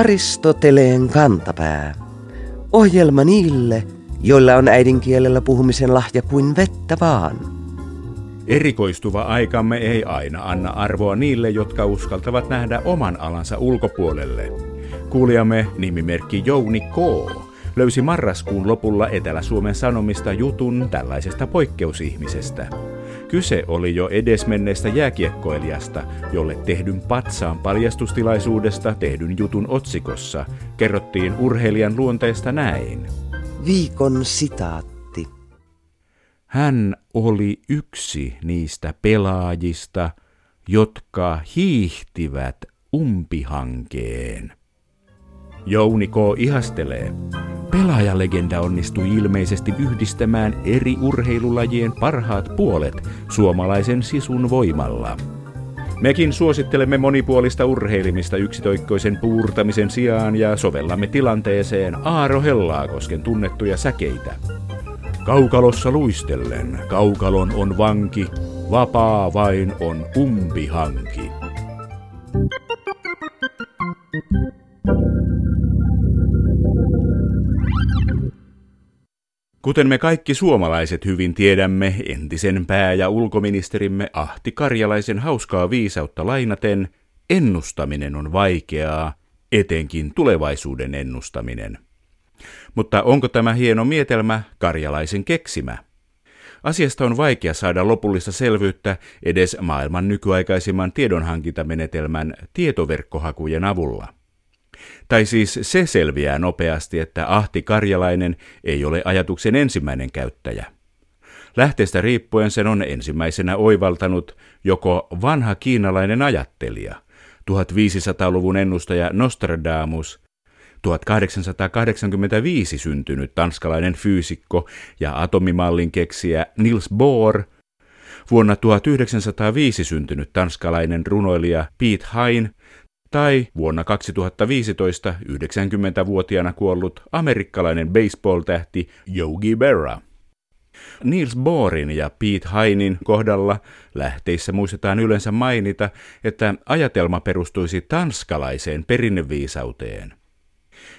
Aristoteleen kantapää. Ohjelma niille, joilla on äidinkielellä puhumisen lahja kuin vettä vaan. Erikoistuva aikamme ei aina anna arvoa niille, jotka uskaltavat nähdä oman alansa ulkopuolelle. Kuulijamme nimimerkki Jouni K. löysi marraskuun lopulla Etelä-Suomen Sanomista jutun tällaisesta poikkeusihmisestä. Kyse oli jo edesmenneestä jääkiekkoilijasta, jolle tehdyn patsaan paljastustilaisuudesta tehdyn jutun otsikossa kerrottiin urheilijan luonteesta näin. Viikon sitaatti. Hän oli yksi niistä pelaajista, jotka hiihtivät umpihankeen. Jouni K. ihastelee. Pelaajalegenda onnistui ilmeisesti yhdistämään eri urheilulajien parhaat puolet suomalaisen sisun voimalla. Mekin suosittelemme monipuolista urheilimista yksitoikkoisen puurtamisen sijaan ja sovellamme tilanteeseen Aaro Hellaakosken tunnettuja säkeitä. Kaukalossa luistellen, kaukalon on vanki, vapaa vain on umpihanki. Kuten me kaikki suomalaiset hyvin tiedämme, entisen pää- ja ulkoministerimme Ahti Karjalaisen hauskaa viisautta lainaten, ennustaminen on vaikeaa, etenkin tulevaisuuden ennustaminen. Mutta onko tämä hieno mietelmä Karjalaisen keksimä? Asiasta on vaikea saada lopullista selvyyttä edes maailman nykyaikaisimman tiedonhankintamenetelmän tietoverkkohakujen avulla. Tai siis se selviää nopeasti, että Ahti Karjalainen ei ole ajatuksen ensimmäinen käyttäjä. Lähteestä riippuen sen on ensimmäisenä oivaltanut joko vanha kiinalainen ajattelija, 1500-luvun ennustaja Nostradamus, 1885 syntynyt tanskalainen fyysikko ja atomimallin keksijä Niels Bohr, vuonna 1905 syntynyt tanskalainen runoilija Pete Hein tai vuonna 2015 90-vuotiaana kuollut amerikkalainen baseball-tähti Yogi Berra. Niels Bohrin ja Pete Hainin kohdalla lähteissä muistetaan yleensä mainita, että ajatelma perustuisi tanskalaiseen perinneviisauteen.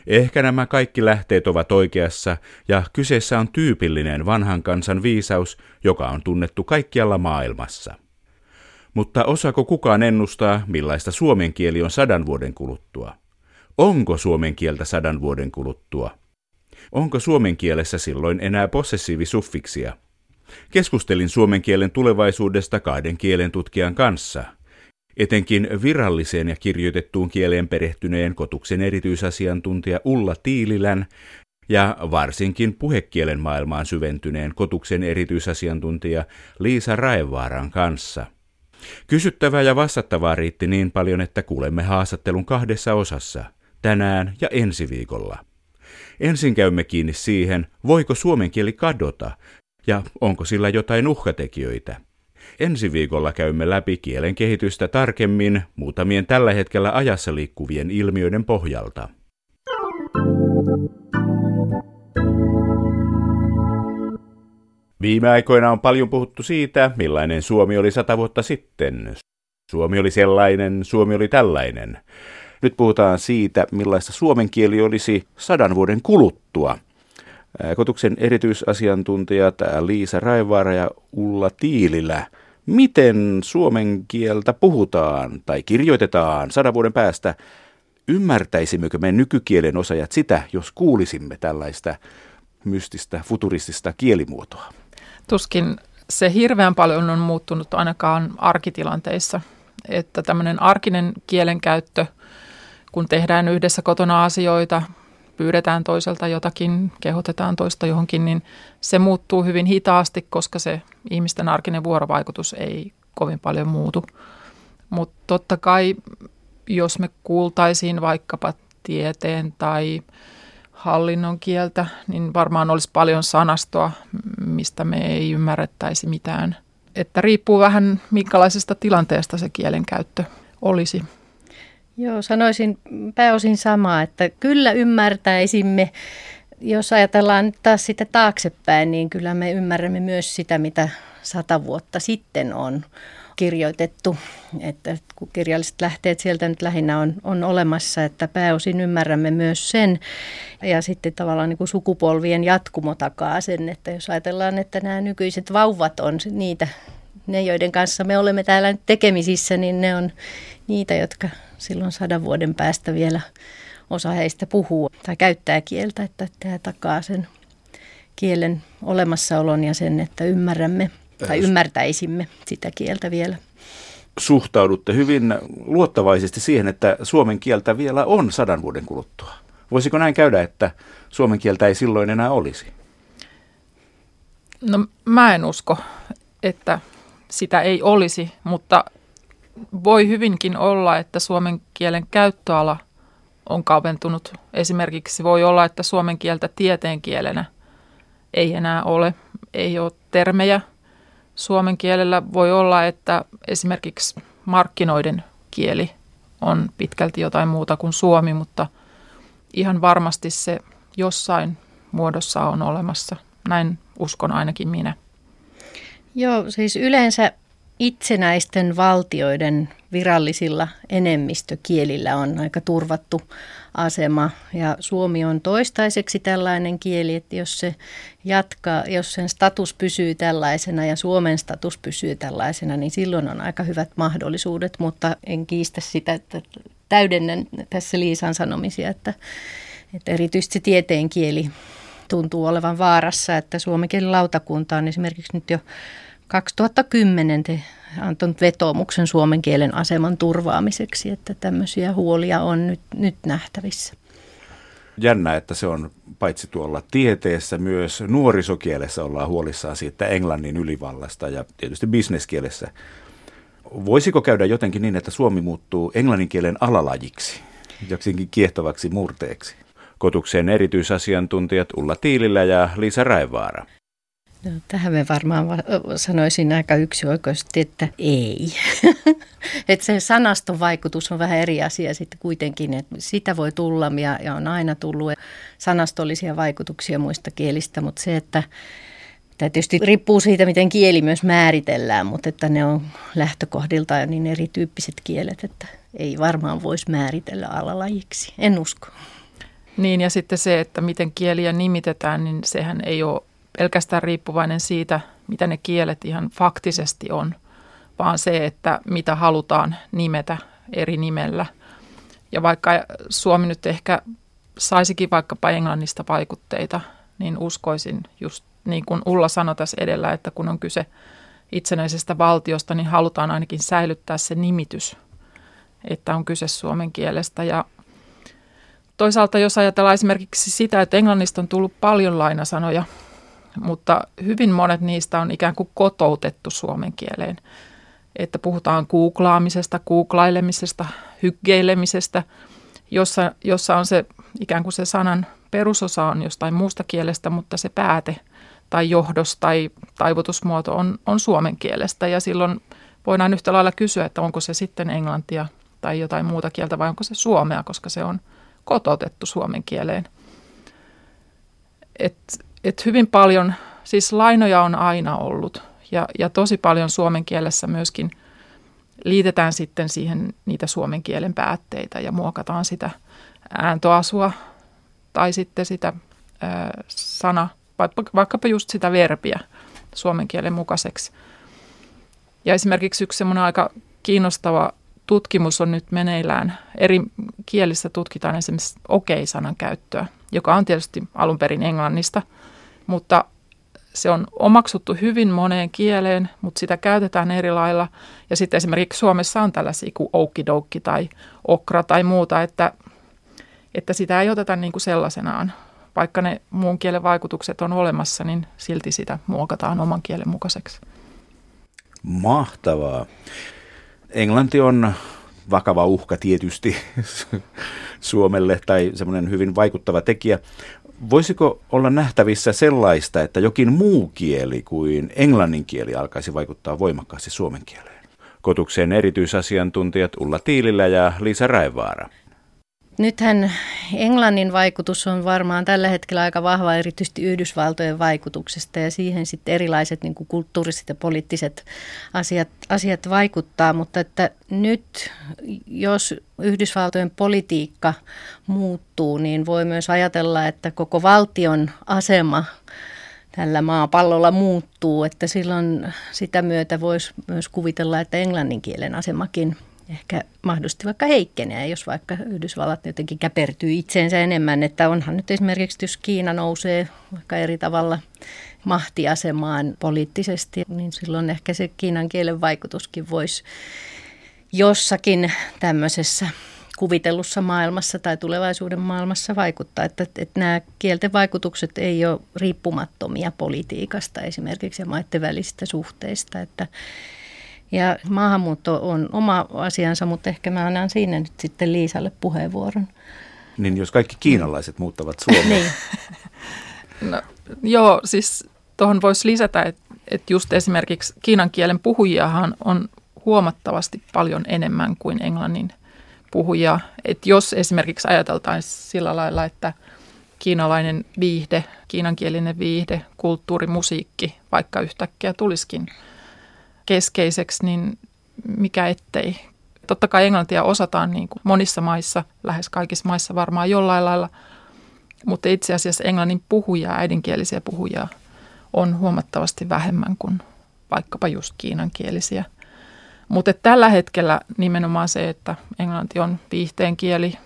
Ehkä nämä kaikki lähteet ovat oikeassa ja kyseessä on tyypillinen vanhan kansan viisaus, joka on tunnettu kaikkialla maailmassa. Mutta osako kukaan ennustaa, millaista suomen kieli on sadan vuoden kuluttua? Onko suomen kieltä sadan vuoden kuluttua? Onko suomen kielessä silloin enää possessiivisuffiksia? Keskustelin suomen kielen tulevaisuudesta kahden kielen tutkijan kanssa. Etenkin viralliseen ja kirjoitettuun kieleen perehtyneen kotuksen erityisasiantuntija Ulla Tiililän ja varsinkin puhekielen maailmaan syventyneen kotuksen erityisasiantuntija Liisa Raevaaran kanssa – Kysyttävää ja vastattavaa riitti niin paljon, että kuulemme haastattelun kahdessa osassa, tänään ja ensi viikolla. Ensin käymme kiinni siihen, voiko suomen kieli kadota ja onko sillä jotain uhkatekijöitä. Ensi viikolla käymme läpi kielen kehitystä tarkemmin muutamien tällä hetkellä ajassa liikkuvien ilmiöiden pohjalta. Viime aikoina on paljon puhuttu siitä, millainen Suomi oli sata vuotta sitten. Suomi oli sellainen, Suomi oli tällainen. Nyt puhutaan siitä, millaista suomen kieli olisi sadan vuoden kuluttua. Kotuksen erityisasiantuntijat Liisa Raivaara ja Ulla Tiililä. Miten suomen kieltä puhutaan tai kirjoitetaan sadan vuoden päästä? Ymmärtäisimmekö me nykykielen osajat sitä, jos kuulisimme tällaista mystistä, futuristista kielimuotoa? Tuskin se hirveän paljon on muuttunut ainakaan arkitilanteissa, että tämmöinen arkinen kielenkäyttö, kun tehdään yhdessä kotona asioita, pyydetään toiselta jotakin, kehotetaan toista johonkin, niin se muuttuu hyvin hitaasti, koska se ihmisten arkinen vuorovaikutus ei kovin paljon muutu. Mutta totta kai, jos me kuultaisiin vaikkapa tieteen tai hallinnon kieltä, niin varmaan olisi paljon sanastoa, mistä me ei ymmärrettäisi mitään. Että riippuu vähän, minkälaisesta tilanteesta se kielenkäyttö olisi. Joo, sanoisin pääosin samaa, että kyllä ymmärtäisimme, jos ajatellaan taas sitä taaksepäin, niin kyllä me ymmärrämme myös sitä, mitä sata vuotta sitten on kirjoitettu, että kun kirjalliset lähteet sieltä nyt lähinnä on, on olemassa, että pääosin ymmärrämme myös sen. Ja sitten tavallaan niin kuin sukupolvien jatkumo takaa sen, että jos ajatellaan, että nämä nykyiset vauvat on niitä, ne joiden kanssa me olemme täällä tekemisissä, niin ne on niitä, jotka silloin sadan vuoden päästä vielä osa heistä puhuu tai käyttää kieltä, että tämä takaa sen kielen olemassaolon ja sen, että ymmärrämme tai ymmärtäisimme sitä kieltä vielä. Suhtaudutte hyvin luottavaisesti siihen, että suomen kieltä vielä on sadan vuoden kuluttua. Voisiko näin käydä, että suomen kieltä ei silloin enää olisi? No mä en usko, että sitä ei olisi, mutta voi hyvinkin olla, että suomen kielen käyttöala on kaventunut. Esimerkiksi voi olla, että suomen kieltä tieteenkielenä ei enää ole. Ei ole termejä, suomen kielellä voi olla, että esimerkiksi markkinoiden kieli on pitkälti jotain muuta kuin suomi, mutta ihan varmasti se jossain muodossa on olemassa. Näin uskon ainakin minä. Joo, siis yleensä itsenäisten valtioiden virallisilla enemmistökielillä on aika turvattu asema. Ja Suomi on toistaiseksi tällainen kieli, että jos se jatkaa, jos sen status pysyy tällaisena ja Suomen status pysyy tällaisena, niin silloin on aika hyvät mahdollisuudet, mutta en kiistä sitä, että täydennän tässä Liisan sanomisia, että, että erityisesti se tieteen kieli tuntuu olevan vaarassa, että suomen kielen lautakunta on esimerkiksi nyt jo 2010 te antanut vetoomuksen suomen kielen aseman turvaamiseksi, että tämmöisiä huolia on nyt, nyt nähtävissä. Jännä, että se on paitsi tuolla tieteessä, myös nuorisokielessä ollaan huolissaan siitä englannin ylivallasta ja tietysti bisneskielessä. Voisiko käydä jotenkin niin, että Suomi muuttuu englannin kielen alalajiksi, joksikin kiehtovaksi murteeksi? Kotukseen erityisasiantuntijat Ulla Tiilillä ja Liisa Raivaara. No, tähän me varmaan sanoisin aika yksioikoisesti, että ei. että se sanaston vaikutus on vähän eri asia sitten kuitenkin, että sitä voi tulla ja, ja on aina tullut sanastollisia vaikutuksia muista kielistä, mutta se, että Tämä tietysti riippuu siitä, miten kieli myös määritellään, mutta että ne on lähtökohdilta niin erityyppiset kielet, että ei varmaan voisi määritellä alalajiksi. En usko. Niin ja sitten se, että miten kieliä nimitetään, niin sehän ei ole pelkästään riippuvainen siitä, mitä ne kielet ihan faktisesti on, vaan se, että mitä halutaan nimetä eri nimellä. Ja vaikka Suomi nyt ehkä saisikin vaikkapa englannista vaikutteita, niin uskoisin just niin kuin Ulla sanoi tässä edellä, että kun on kyse itsenäisestä valtiosta, niin halutaan ainakin säilyttää se nimitys, että on kyse suomen kielestä. Ja toisaalta jos ajatellaan esimerkiksi sitä, että englannista on tullut paljon lainasanoja, mutta hyvin monet niistä on ikään kuin kotoutettu suomen kieleen. Että puhutaan googlaamisesta, googlailemisesta, hyggeilemisestä, jossa, jossa on se ikään kuin se sanan perusosa on jostain muusta kielestä, mutta se pääte tai johdos tai taivutusmuoto on, on suomen kielestä. Ja silloin voidaan yhtä lailla kysyä, että onko se sitten englantia tai jotain muuta kieltä vai onko se suomea, koska se on kotoutettu suomen kieleen. Et et hyvin paljon, siis lainoja on aina ollut ja, ja tosi paljon suomen kielessä myöskin liitetään sitten siihen niitä suomen kielen päätteitä ja muokataan sitä ääntoasua tai sitten sitä ää, sana, vaikkapa just sitä verbiä suomen kielen mukaiseksi. Ja esimerkiksi yksi semmoinen aika kiinnostava tutkimus on nyt meneillään. Eri kielissä tutkitaan esimerkiksi okei-sanan käyttöä, joka on tietysti alun perin englannista – mutta se on omaksuttu hyvin moneen kieleen, mutta sitä käytetään eri lailla. Ja sitten esimerkiksi Suomessa on tällaisia kuin oukkidoukki tai okra tai muuta, että, että sitä ei oteta niin kuin sellaisenaan. Vaikka ne muun kielen vaikutukset on olemassa, niin silti sitä muokataan oman kielen mukaiseksi. Mahtavaa. Englanti on vakava uhka tietysti Suomelle tai semmoinen hyvin vaikuttava tekijä. Voisiko olla nähtävissä sellaista, että jokin muu kieli kuin englannin kieli alkaisi vaikuttaa voimakkaasti suomen kieleen? Kotukseen erityisasiantuntijat Ulla Tiilillä ja Liisa Raivaara. Nythän Englannin vaikutus on varmaan tällä hetkellä aika vahva erityisesti Yhdysvaltojen vaikutuksesta ja siihen sitten erilaiset niin kulttuuriset ja poliittiset asiat, asiat vaikuttaa, mutta että nyt jos Yhdysvaltojen politiikka muuttuu, niin voi myös ajatella, että koko valtion asema tällä maapallolla muuttuu, että silloin sitä myötä voisi myös kuvitella, että englannin kielen asemakin ehkä mahdollisesti vaikka heikkenee, jos vaikka Yhdysvallat jotenkin käpertyy itseensä enemmän. Että onhan nyt esimerkiksi, jos Kiina nousee vaikka eri tavalla mahtiasemaan poliittisesti, niin silloin ehkä se kiinan kielen vaikutuskin voisi jossakin tämmöisessä kuvitellussa maailmassa tai tulevaisuuden maailmassa vaikuttaa. Että, että nämä kielten vaikutukset ei ole riippumattomia politiikasta esimerkiksi ja maiden välisistä suhteista. Että, ja maahanmuutto on oma asiansa, mutta ehkä mä annan siinä nyt sitten Liisalle puheenvuoron. Niin jos kaikki kiinalaiset muuttavat Suomeen. niin. no, joo, siis tuohon voisi lisätä, että, että just esimerkiksi kiinan kielen puhujiahan on huomattavasti paljon enemmän kuin englannin puhujia. Että jos esimerkiksi ajateltaisiin sillä lailla, että kiinalainen viihde, kiinankielinen viihde, kulttuuri, musiikki vaikka yhtäkkiä tulisikin keskeiseksi, niin mikä ettei. Totta kai englantia osataan niin kuin monissa maissa, lähes kaikissa maissa varmaan jollain lailla, mutta itse asiassa englannin puhujia, äidinkielisiä puhujia on huomattavasti vähemmän kuin vaikkapa just kiinankielisiä – mutta tällä hetkellä nimenomaan se, että englanti on viihteen kieli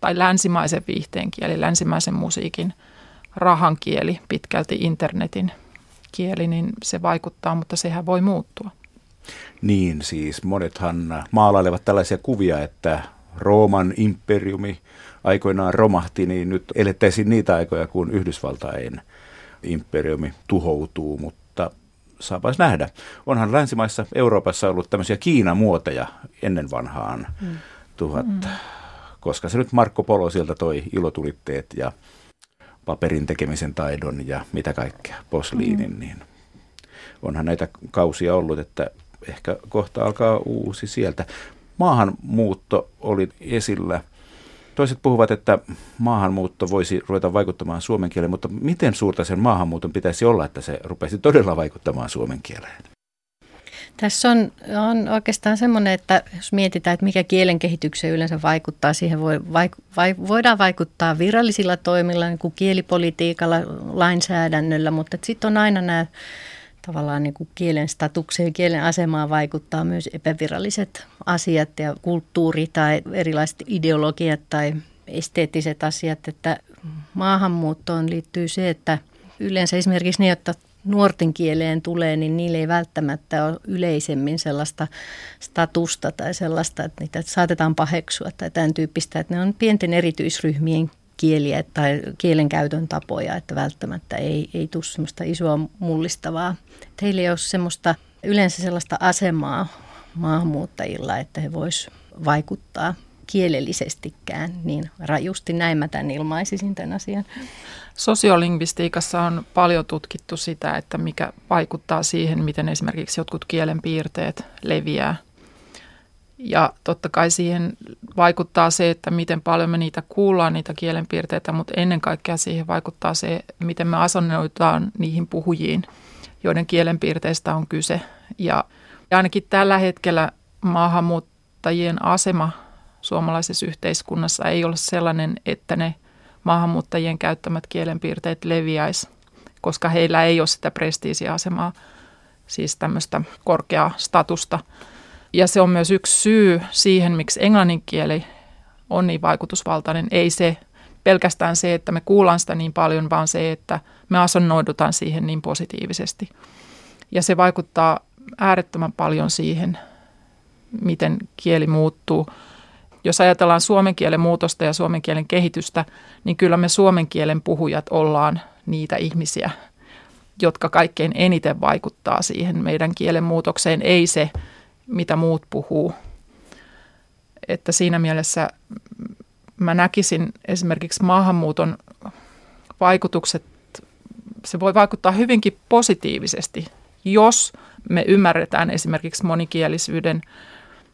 tai länsimaisen viihteen kieli, länsimaisen musiikin rahan kieli, pitkälti internetin kieli, niin se vaikuttaa, mutta sehän voi muuttua. Niin siis, monethan maalailevat tällaisia kuvia, että Rooman imperiumi aikoinaan romahti, niin nyt elettäisiin niitä aikoja, kun Yhdysvaltain imperiumi tuhoutuu, mutta saapas nähdä. Onhan länsimaissa Euroopassa ollut tämmöisiä Kiina-muoteja ennen vanhaan mm. tuhat, mm. koska se nyt Marko Polo sieltä toi ilotulitteet ja paperin tekemisen taidon ja mitä kaikkea, posliinin, mm. niin onhan näitä kausia ollut, että ehkä kohta alkaa uusi sieltä. Maahanmuutto oli esillä – Toiset puhuvat, että maahanmuutto voisi ruveta vaikuttamaan suomen kieleen, mutta miten suurta sen maahanmuuton pitäisi olla, että se rupesi todella vaikuttamaan suomen kieleen? Tässä on, on oikeastaan semmoinen, että jos mietitään, että mikä kielen kehitykseen yleensä vaikuttaa, siihen voi, vaik, vai, voidaan vaikuttaa virallisilla toimilla, niin kuin kielipolitiikalla, lainsäädännöllä, mutta sitten on aina nämä tavallaan niin kuin kielen statukseen, kielen asemaan vaikuttaa myös epäviralliset asiat ja kulttuuri tai erilaiset ideologiat tai esteettiset asiat, että maahanmuuttoon liittyy se, että yleensä esimerkiksi ne, jotka nuorten kieleen tulee, niin niille ei välttämättä ole yleisemmin sellaista statusta tai sellaista, että niitä saatetaan paheksua tai tämän tyyppistä, että ne on pienten erityisryhmien kieliä tai kielenkäytön tapoja, että välttämättä ei, ei tule semmoista isoa mullistavaa. Teillä ei ole semmoista yleensä sellaista asemaa maahanmuuttajilla, että he vois vaikuttaa kielellisestikään, niin rajusti näin mä tämän ilmaisisin tämän asian. Sosiolingvistiikassa on paljon tutkittu sitä, että mikä vaikuttaa siihen, miten esimerkiksi jotkut kielenpiirteet leviää – ja totta kai siihen vaikuttaa se, että miten paljon me niitä kuullaan, niitä kielenpiirteitä, mutta ennen kaikkea siihen vaikuttaa se, miten me asennoitaan niihin puhujiin, joiden kielenpiirteistä on kyse. Ja ainakin tällä hetkellä maahanmuuttajien asema suomalaisessa yhteiskunnassa ei ole sellainen, että ne maahanmuuttajien käyttämät kielenpiirteet leviäisi, koska heillä ei ole sitä prestiisiasemaa, siis tämmöistä korkeaa statusta – ja se on myös yksi syy siihen, miksi englannin kieli on niin vaikutusvaltainen. Ei se pelkästään se, että me kuullaan sitä niin paljon, vaan se, että me asennoidutaan siihen niin positiivisesti. Ja se vaikuttaa äärettömän paljon siihen, miten kieli muuttuu. Jos ajatellaan suomen kielen muutosta ja suomen kielen kehitystä, niin kyllä me suomen kielen puhujat ollaan niitä ihmisiä, jotka kaikkein eniten vaikuttaa siihen meidän kielen muutokseen. Ei se, mitä muut puhuu. Että siinä mielessä mä näkisin esimerkiksi maahanmuuton vaikutukset, se voi vaikuttaa hyvinkin positiivisesti, jos me ymmärretään esimerkiksi monikielisyyden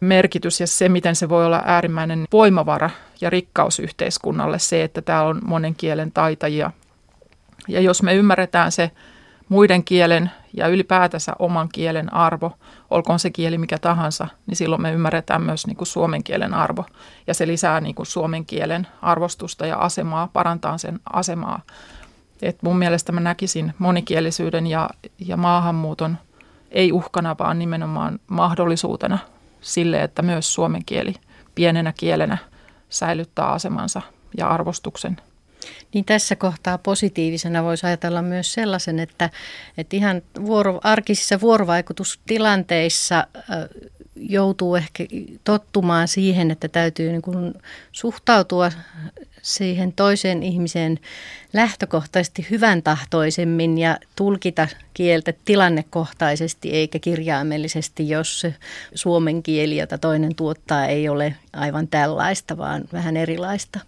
merkitys ja se, miten se voi olla äärimmäinen voimavara ja rikkaus yhteiskunnalle, se, että täällä on monen kielen taitajia. Ja jos me ymmärretään se muiden kielen ja ylipäätänsä oman kielen arvo, olkoon se kieli mikä tahansa, niin silloin me ymmärretään myös niin kuin suomen kielen arvo. Ja se lisää niin kuin suomen kielen arvostusta ja asemaa, parantaa sen asemaa. Et mun mielestä mä näkisin monikielisyyden ja, ja maahanmuuton ei uhkana, vaan nimenomaan mahdollisuutena sille, että myös suomen kieli pienenä kielenä säilyttää asemansa ja arvostuksen. Niin tässä kohtaa positiivisena voisi ajatella myös sellaisen, että, että ihan vuoro, arkisissa vuorovaikutustilanteissa joutuu ehkä tottumaan siihen, että täytyy niin kuin suhtautua siihen toiseen ihmiseen lähtökohtaisesti hyvän tahtoisemmin ja tulkita kieltä tilannekohtaisesti eikä kirjaimellisesti, jos se suomen kieli, jota toinen tuottaa, ei ole aivan tällaista, vaan vähän erilaista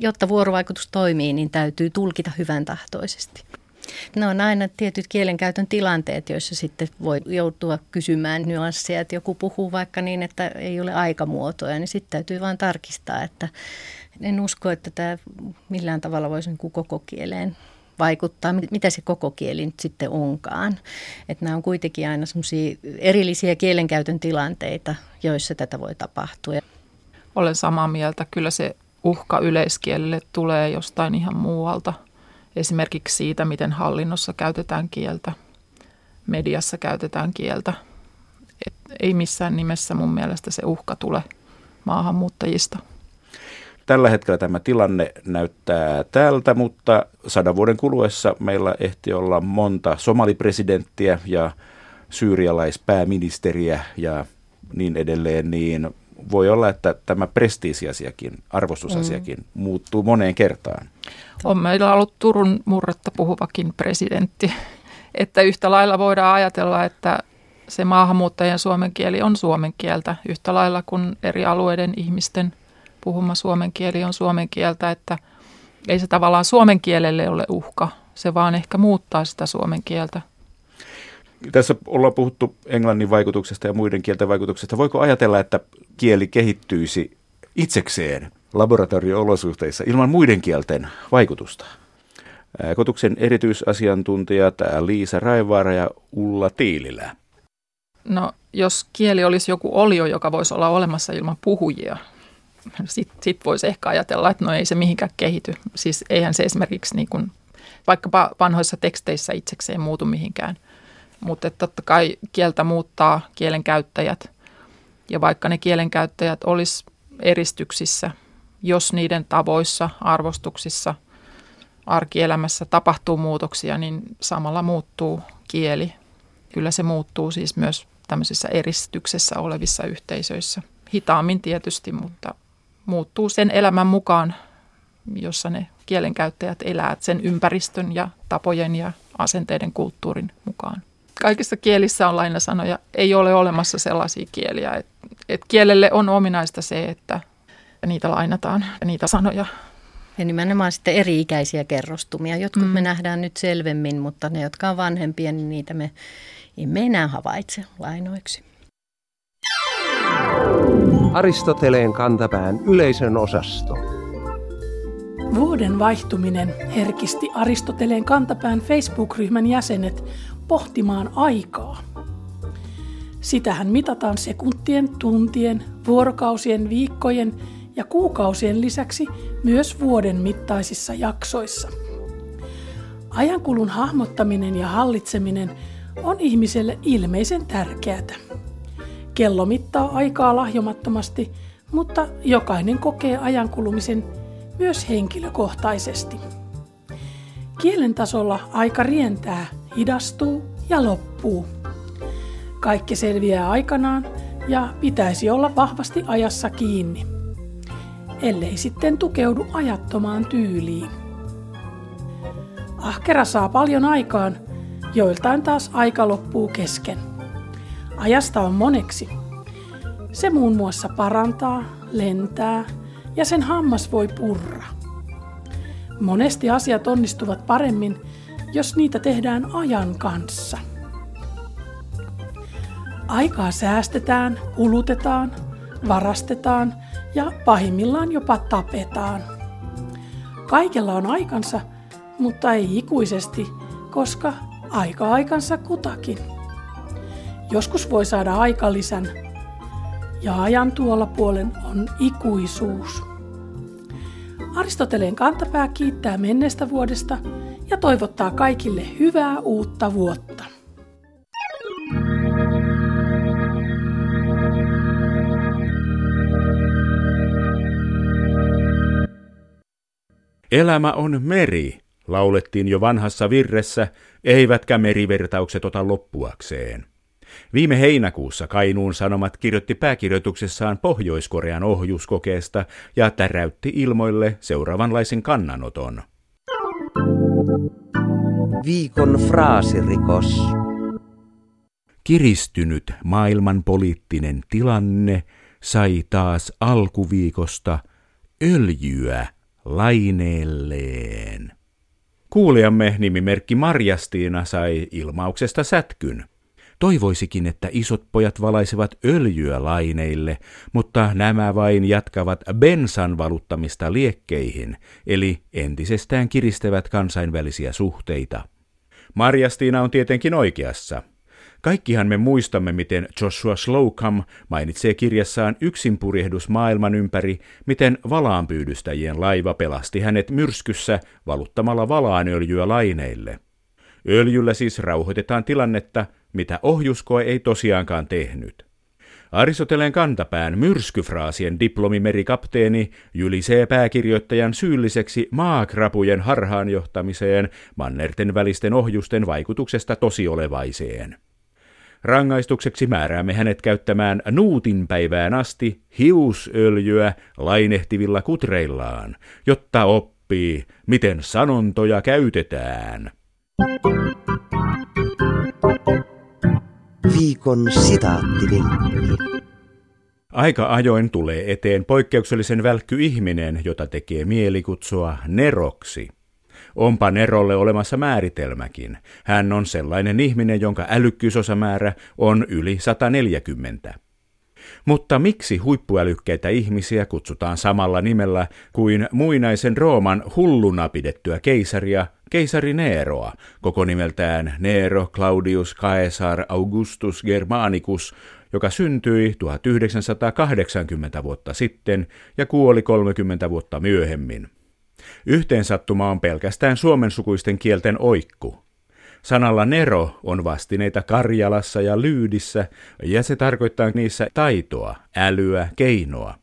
jotta vuorovaikutus toimii, niin täytyy tulkita hyvän tahtoisesti. Ne on aina tietyt kielenkäytön tilanteet, joissa sitten voi joutua kysymään nyansseja, että joku puhuu vaikka niin, että ei ole aikamuotoja, niin sitten täytyy vain tarkistaa, että en usko, että tämä millään tavalla voisi niin koko kieleen vaikuttaa, mitä se koko kieli nyt sitten onkaan. Että nämä on kuitenkin aina semmoisia erillisiä kielenkäytön tilanteita, joissa tätä voi tapahtua. Olen samaa mieltä. Kyllä se uhka yleiskielelle tulee jostain ihan muualta. Esimerkiksi siitä, miten hallinnossa käytetään kieltä, mediassa käytetään kieltä. Et ei missään nimessä mun mielestä se uhka tule maahanmuuttajista. Tällä hetkellä tämä tilanne näyttää tältä, mutta sadan vuoden kuluessa meillä ehti olla monta somalipresidenttiä ja syyrialaispääministeriä ja niin edelleen, niin voi olla, että tämä prestiisiasiakin, arvostusasiakin mm. muuttuu moneen kertaan. On meillä ollut Turun murretta puhuvakin presidentti, että yhtä lailla voidaan ajatella, että se maahanmuuttajien suomen kieli on suomen kieltä yhtä lailla kuin eri alueiden ihmisten puhuma suomen kieli on suomen kieltä, että ei se tavallaan suomen kielelle ole uhka, se vaan ehkä muuttaa sitä suomen kieltä. Tässä ollaan puhuttu englannin vaikutuksesta ja muiden kielten vaikutuksesta. Voiko ajatella, että kieli kehittyisi itsekseen laboratorio-olosuhteissa ilman muiden kielten vaikutusta? Kotuksen erityisasiantuntijat Liisa Raivaara ja Ulla Tiililä. No, jos kieli olisi joku olio, joka voisi olla olemassa ilman puhujia, sitten sit voisi ehkä ajatella, että no ei se mihinkään kehity. Siis eihän se esimerkiksi niin kuin, vaikkapa vanhoissa teksteissä itsekseen muutu mihinkään – mutta totta kai kieltä muuttaa kielen käyttäjät. Ja vaikka ne kielen käyttäjät olisi eristyksissä, jos niiden tavoissa, arvostuksissa, arkielämässä tapahtuu muutoksia, niin samalla muuttuu kieli. Kyllä se muuttuu siis myös tämmöisissä eristyksessä olevissa yhteisöissä. Hitaammin tietysti, mutta muuttuu sen elämän mukaan, jossa ne kielenkäyttäjät elävät sen ympäristön ja tapojen ja asenteiden kulttuurin mukaan kaikissa kielissä on lainasanoja. Ei ole olemassa sellaisia kieliä. Et, et kielelle on ominaista se, että niitä lainataan, niitä sanoja. Ja nimenomaan sitten eri-ikäisiä kerrostumia. Jotkut mm. me nähdään nyt selvemmin, mutta ne, jotka on vanhempia, niin niitä me emme enää havaitse lainoiksi. Aristoteleen kantapään yleisön osasto. Vuoden vaihtuminen herkisti Aristoteleen kantapään Facebook-ryhmän jäsenet pohtimaan aikaa. Sitähän mitataan sekuntien, tuntien, vuorokausien, viikkojen ja kuukausien lisäksi myös vuoden mittaisissa jaksoissa. Ajankulun hahmottaminen ja hallitseminen on ihmiselle ilmeisen tärkeää. Kello mittaa aikaa lahjomattomasti, mutta jokainen kokee ajankulumisen myös henkilökohtaisesti. Kielen tasolla aika rientää hidastuu ja loppuu. Kaikki selviää aikanaan ja pitäisi olla vahvasti ajassa kiinni, ellei sitten tukeudu ajattomaan tyyliin. Ahkera saa paljon aikaan, joiltain taas aika loppuu kesken. Ajasta on moneksi. Se muun muassa parantaa, lentää ja sen hammas voi purra. Monesti asiat onnistuvat paremmin, jos niitä tehdään ajan kanssa. Aikaa säästetään, kulutetaan, varastetaan ja pahimmillaan jopa tapetaan. Kaikella on aikansa, mutta ei ikuisesti, koska aika aikansa kutakin. Joskus voi saada aikalisän, ja ajan tuolla puolen on ikuisuus. Aristoteleen kantapää kiittää menneestä vuodesta ja toivottaa kaikille hyvää uutta vuotta. Elämä on meri, laulettiin jo vanhassa virressä, eivätkä merivertaukset ota loppuakseen. Viime heinäkuussa Kainuun Sanomat kirjoitti pääkirjoituksessaan Pohjois-Korean ohjuskokeesta ja täräytti ilmoille seuraavanlaisen kannanoton. Viikon fraasirikos. Kiristynyt maailman poliittinen tilanne sai taas alkuviikosta öljyä laineelleen. Kuulijamme nimimerkki Marjastiina sai ilmauksesta sätkyn. Toivoisikin, että isot pojat valaisevat öljyä laineille, mutta nämä vain jatkavat bensan valuttamista liekkeihin, eli entisestään kiristävät kansainvälisiä suhteita. Marjastiina on tietenkin oikeassa. Kaikkihan me muistamme, miten Joshua Slocum mainitsee kirjassaan Yksinpurjehdus maailman ympäri, miten valaanpyydystäjien laiva pelasti hänet myrskyssä valuttamalla valaanöljyä laineille. Öljyllä siis rauhoitetaan tilannetta, mitä ohjuskoe ei tosiaankaan tehnyt. Aristoteleen kantapään myrskyfraasien diplomimerikapteeni julisee pääkirjoittajan syylliseksi maakrapujen harhaanjohtamiseen mannerten välisten ohjusten vaikutuksesta tosiolevaiseen. Rangaistukseksi määräämme hänet käyttämään nuutin päivään asti hiusöljyä lainehtivilla kutreillaan, jotta oppii, miten sanontoja käytetään. Viikon sitaattivinkki. Aika ajoin tulee eteen poikkeuksellisen välkky ihminen, jota tekee mieli kutsua neroksi. Onpa Nerolle olemassa määritelmäkin. Hän on sellainen ihminen, jonka älykkyysosamäärä on yli 140. Mutta miksi huippuälykkäitä ihmisiä kutsutaan samalla nimellä kuin muinaisen Rooman hulluna pidettyä keisaria, keisari Neroa, koko nimeltään Nero Claudius Caesar Augustus Germanicus, joka syntyi 1980 vuotta sitten ja kuoli 30 vuotta myöhemmin. Yhteensattuma on pelkästään suomensukuisten kielten oikku. Sanalla nero on vastineita Karjalassa ja Lyydissä, ja se tarkoittaa niissä taitoa, älyä, keinoa.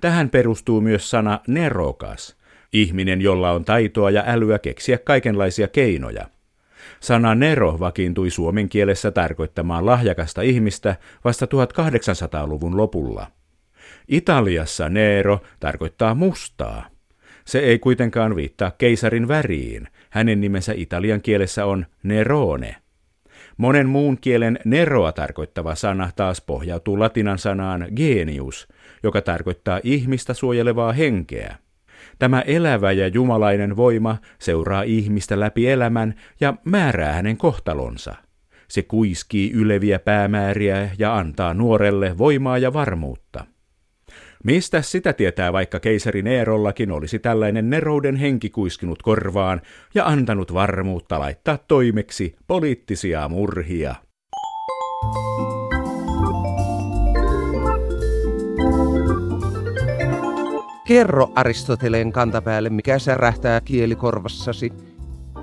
Tähän perustuu myös sana nerokas, ihminen, jolla on taitoa ja älyä keksiä kaikenlaisia keinoja. Sana nero vakiintui suomen kielessä tarkoittamaan lahjakasta ihmistä vasta 1800-luvun lopulla. Italiassa nero tarkoittaa mustaa. Se ei kuitenkaan viittaa keisarin väriin. Hänen nimensä italian kielessä on Nerone. Monen muun kielen neroa tarkoittava sana taas pohjautuu latinan sanaan genius, joka tarkoittaa ihmistä suojelevaa henkeä. Tämä elävä ja jumalainen voima seuraa ihmistä läpi elämän ja määrää hänen kohtalonsa. Se kuiskii yleviä päämääriä ja antaa nuorelle voimaa ja varmuutta. Mistä sitä tietää, vaikka keisari Neerollakin olisi tällainen nerouden henki kuiskinut korvaan ja antanut varmuutta laittaa toimeksi poliittisia murhia. Kerro Aristoteleen kantapäälle, mikä särähtää kielikorvassasi.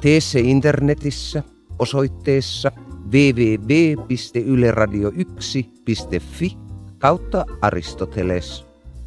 Tee se internetissä osoitteessa www.yleradio1.fi kautta Aristoteles